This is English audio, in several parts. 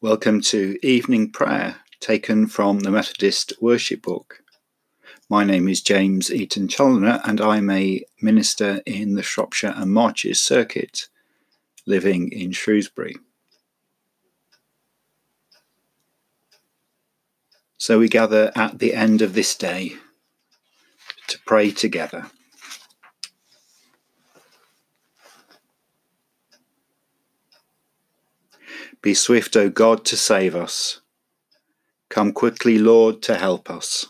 Welcome to evening prayer taken from the Methodist Worship Book. My name is James Eaton Challoner and I'm a minister in the Shropshire and Marches Circuit, living in Shrewsbury. So we gather at the end of this day to pray together. Be swift, O God, to save us. Come quickly, Lord, to help us.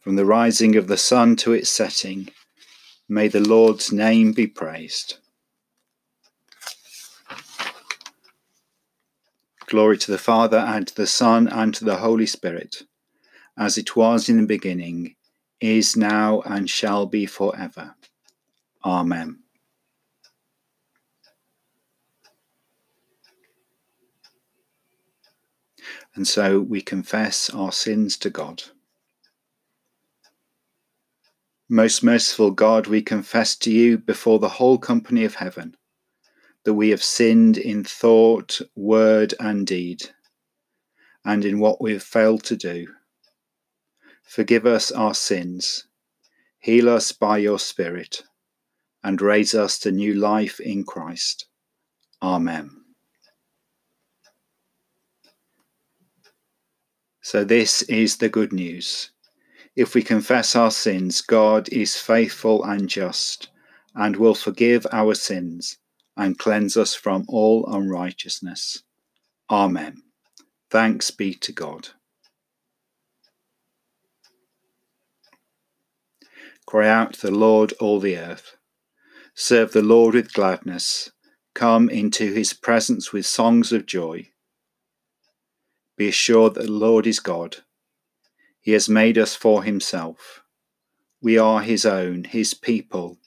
From the rising of the sun to its setting, may the Lord's name be praised. Glory to the Father, and to the Son, and to the Holy Spirit, as it was in the beginning, is now, and shall be for ever. Amen. And so we confess our sins to God. Most merciful God, we confess to you before the whole company of heaven that we have sinned in thought, word, and deed, and in what we have failed to do. Forgive us our sins, heal us by your Spirit, and raise us to new life in Christ. Amen. So, this is the good news. If we confess our sins, God is faithful and just, and will forgive our sins and cleanse us from all unrighteousness. Amen. Thanks be to God. Cry out to the Lord, all the earth. Serve the Lord with gladness. Come into his presence with songs of joy. Be assured that the Lord is God. He has made us for himself. We are his own, his people,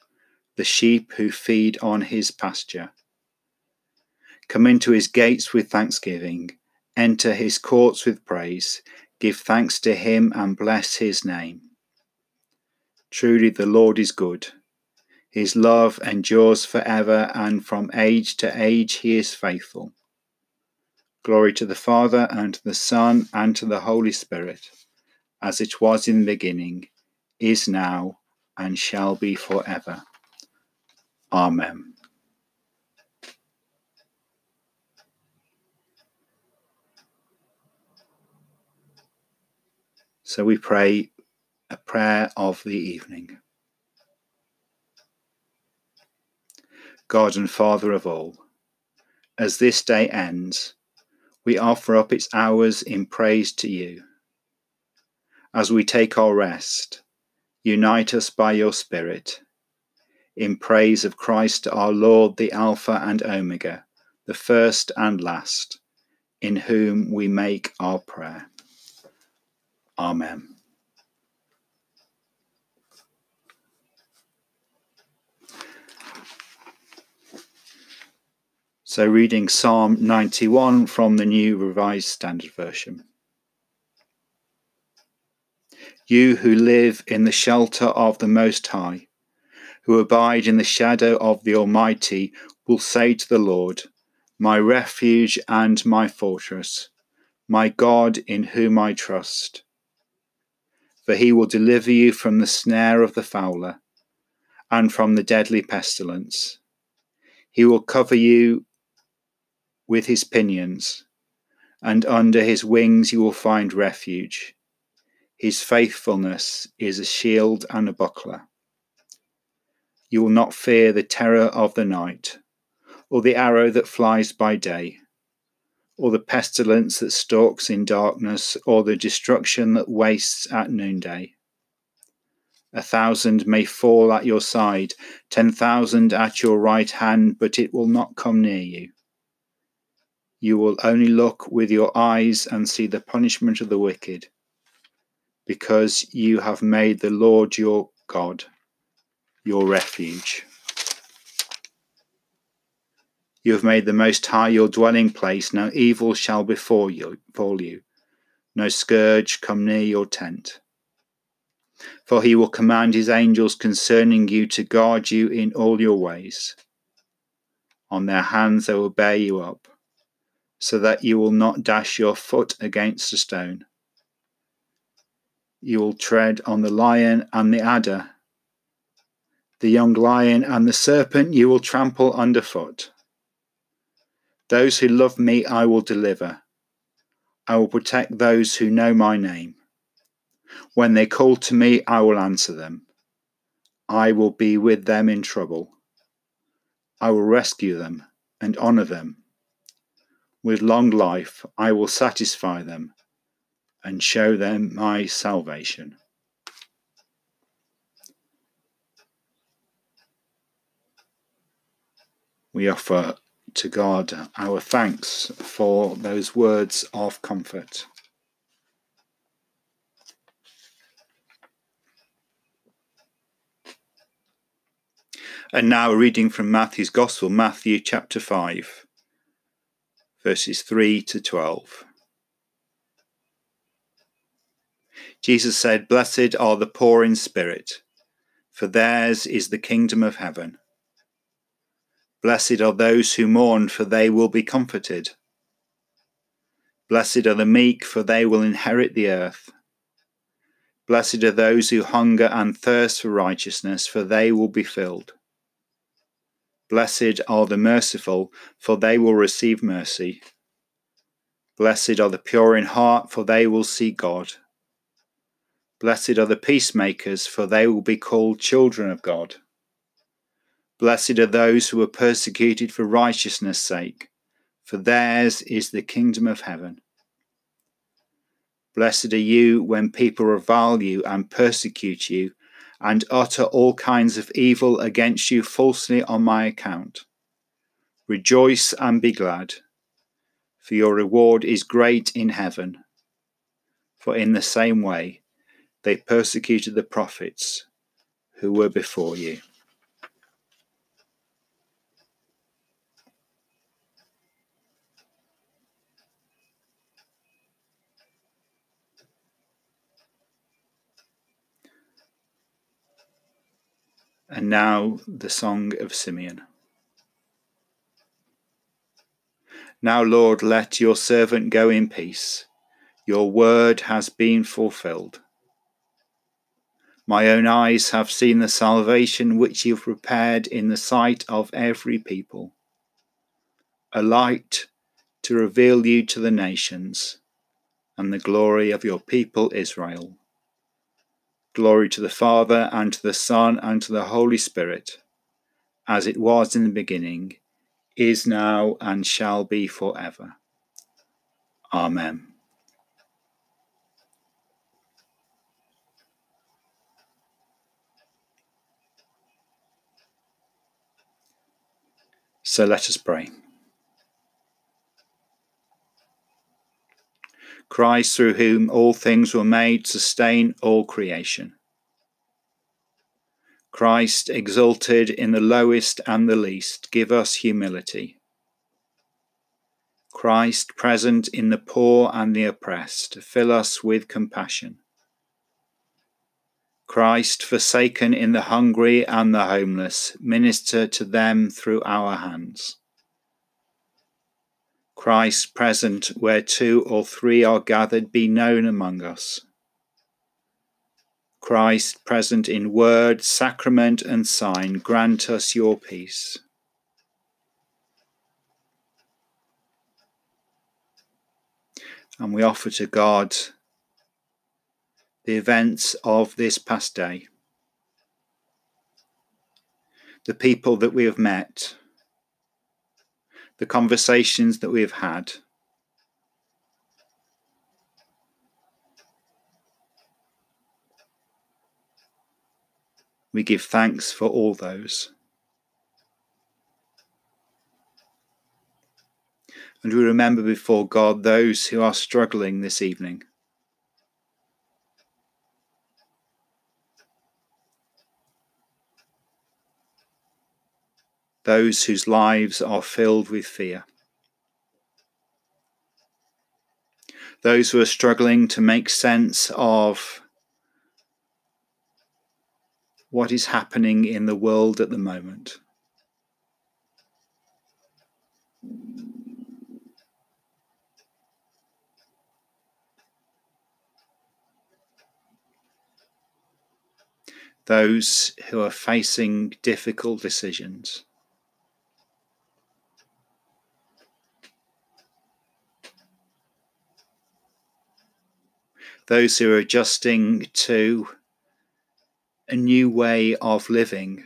the sheep who feed on his pasture. Come into his gates with thanksgiving, enter his courts with praise, give thanks to him and bless his name. Truly the Lord is good. His love endures forever, and from age to age he is faithful. Glory to the Father, and to the Son, and to the Holy Spirit, as it was in the beginning, is now, and shall be for ever. Amen. So we pray a prayer of the evening. God and Father of all, as this day ends, we offer up its hours in praise to you. As we take our rest, unite us by your Spirit in praise of Christ our Lord, the Alpha and Omega, the first and last, in whom we make our prayer. Amen. So, reading Psalm 91 from the New Revised Standard Version. You who live in the shelter of the Most High, who abide in the shadow of the Almighty, will say to the Lord, My refuge and my fortress, my God in whom I trust. For he will deliver you from the snare of the fowler and from the deadly pestilence. He will cover you with his pinions, and under his wings you will find refuge. His faithfulness is a shield and a buckler. You will not fear the terror of the night, or the arrow that flies by day, or the pestilence that stalks in darkness, or the destruction that wastes at noonday. A thousand may fall at your side, ten thousand at your right hand, but it will not come near you. You will only look with your eyes and see the punishment of the wicked, because you have made the Lord your God your refuge. You have made the Most High your dwelling place. No evil shall befall you, befall you, no scourge come near your tent. For he will command his angels concerning you to guard you in all your ways. On their hands they will bear you up so that you will not dash your foot against a stone. You will tread on the lion and the adder. The young lion and the serpent you will trample underfoot. Those who love me I will deliver. I will protect those who know my name. When they call to me, I will answer them. I will be with them in trouble. I will rescue them and honor them. With long life, I will satisfy them and show them my salvation. We offer to God our thanks for those words of comfort. And now, reading from Matthew's Gospel, Matthew chapter 5, verses 3 to 12. Jesus said, Blessed are the poor in spirit, for theirs is the kingdom of heaven. Blessed are those who mourn, for they will be comforted. Blessed are the meek, for they will inherit the earth. Blessed are those who hunger and thirst for righteousness, for they will be filled. Blessed are the merciful, for they will receive mercy. Blessed are the pure in heart, for they will see God. Blessed are the peacemakers, for they will be called children of God. Blessed are those who are persecuted for righteousness' sake, for theirs is the kingdom of heaven. Blessed are you when people revile you and persecute you and utter all kinds of evil against you falsely on my account. Rejoice and be glad, for your reward is great in heaven. For in the same way they persecuted the prophets who were before you. And now the Song of Simeon. Now, Lord, let your servant go in peace. Your word has been fulfilled. My own eyes have seen the salvation which you have prepared in the sight of every people, a light to reveal you to the nations and the glory of your people Israel. Glory to the Father, and to the Son, and to the Holy Spirit, as it was in the beginning, is now, and shall be for ever. Amen. So let us pray. Christ, through whom all things were made, sustain all creation. Christ, exalted in the lowest and the least, give us humility. Christ, present in the poor and the oppressed, fill us with compassion. Christ, forsaken in the hungry and the homeless, minister to them through our hands. Christ present where two or three are gathered, be known among us. Christ present in word, sacrament, and sign, grant us your peace. And we offer to God the events of this past day, the people that we have met the conversations that we have had. We give thanks for all those. And we remember before God those who are struggling this evening. those whose lives are filled with fear. Those who are struggling to make sense of what is happening in the world at the moment. Those who are facing difficult decisions. Those who are adjusting to a new way of living.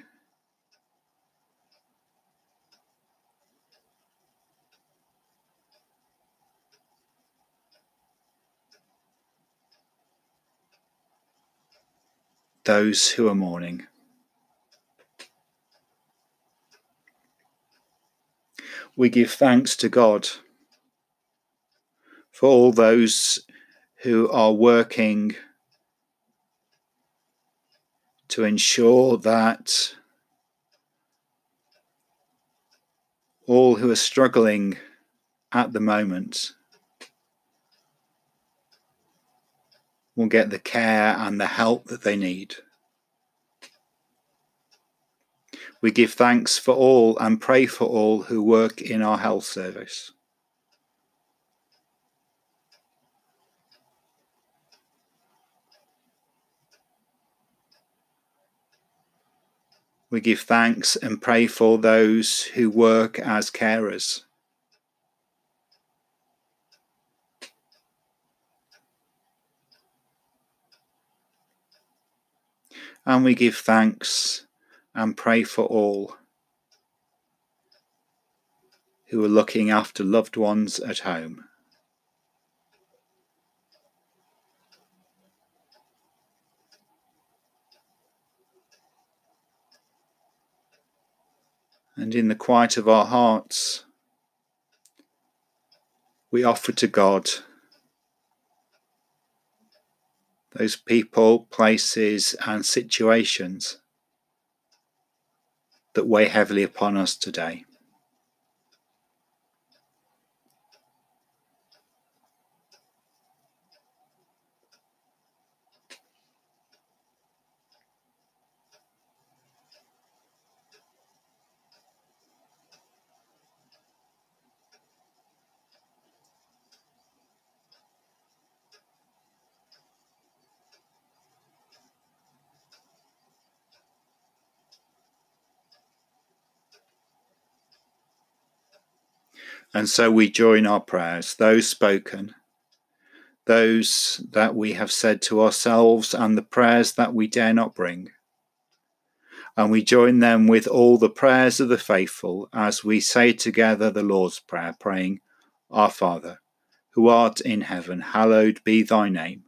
those who are mourning. We give thanks to God for all those who are working to ensure that all who are struggling at the moment will get the care and the help that they need. We give thanks for all and pray for all who work in our health service. We give thanks and pray for those who work as carers. and we give thanks and pray for all who are looking after loved ones at home. And in the quiet of our hearts, we offer to God those people, places, and situations that weigh heavily upon us today. And so we join our prayers, those spoken, those that we have said to ourselves, and the prayers that we dare not bring. And we join them with all the prayers of the faithful as we say together the Lord's Prayer, praying, Our Father, who art in heaven, hallowed be thy name.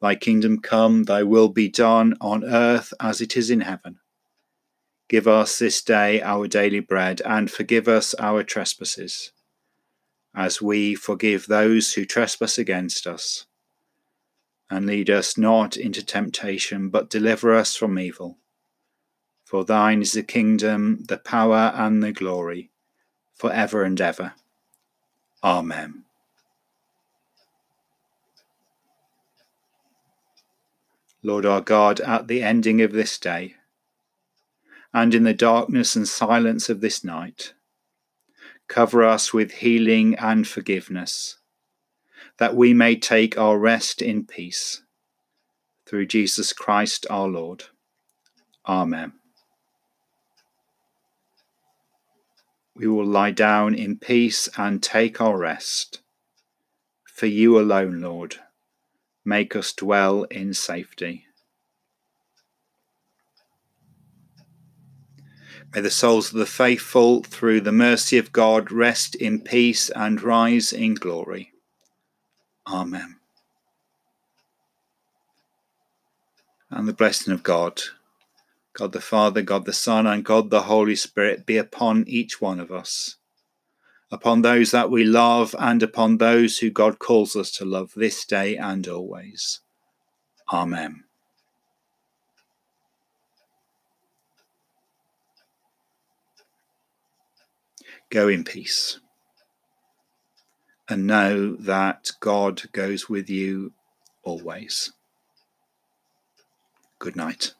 Thy kingdom come, thy will be done on earth as it is in heaven. Give us this day our daily bread, and forgive us our trespasses, as we forgive those who trespass against us. And lead us not into temptation, but deliver us from evil. For thine is the kingdom, the power, and the glory, for ever and ever. Amen. Lord our God, at the ending of this day, and in the darkness and silence of this night. Cover us with healing and forgiveness, that we may take our rest in peace. Through Jesus Christ our Lord. Amen. We will lie down in peace and take our rest. For you alone, Lord, make us dwell in safety. May the souls of the faithful, through the mercy of God, rest in peace and rise in glory. Amen. And the blessing of God, God the Father, God the Son, and God the Holy Spirit be upon each one of us, upon those that we love, and upon those who God calls us to love this day and always. Amen. Go in peace. And know that God goes with you always. Good night.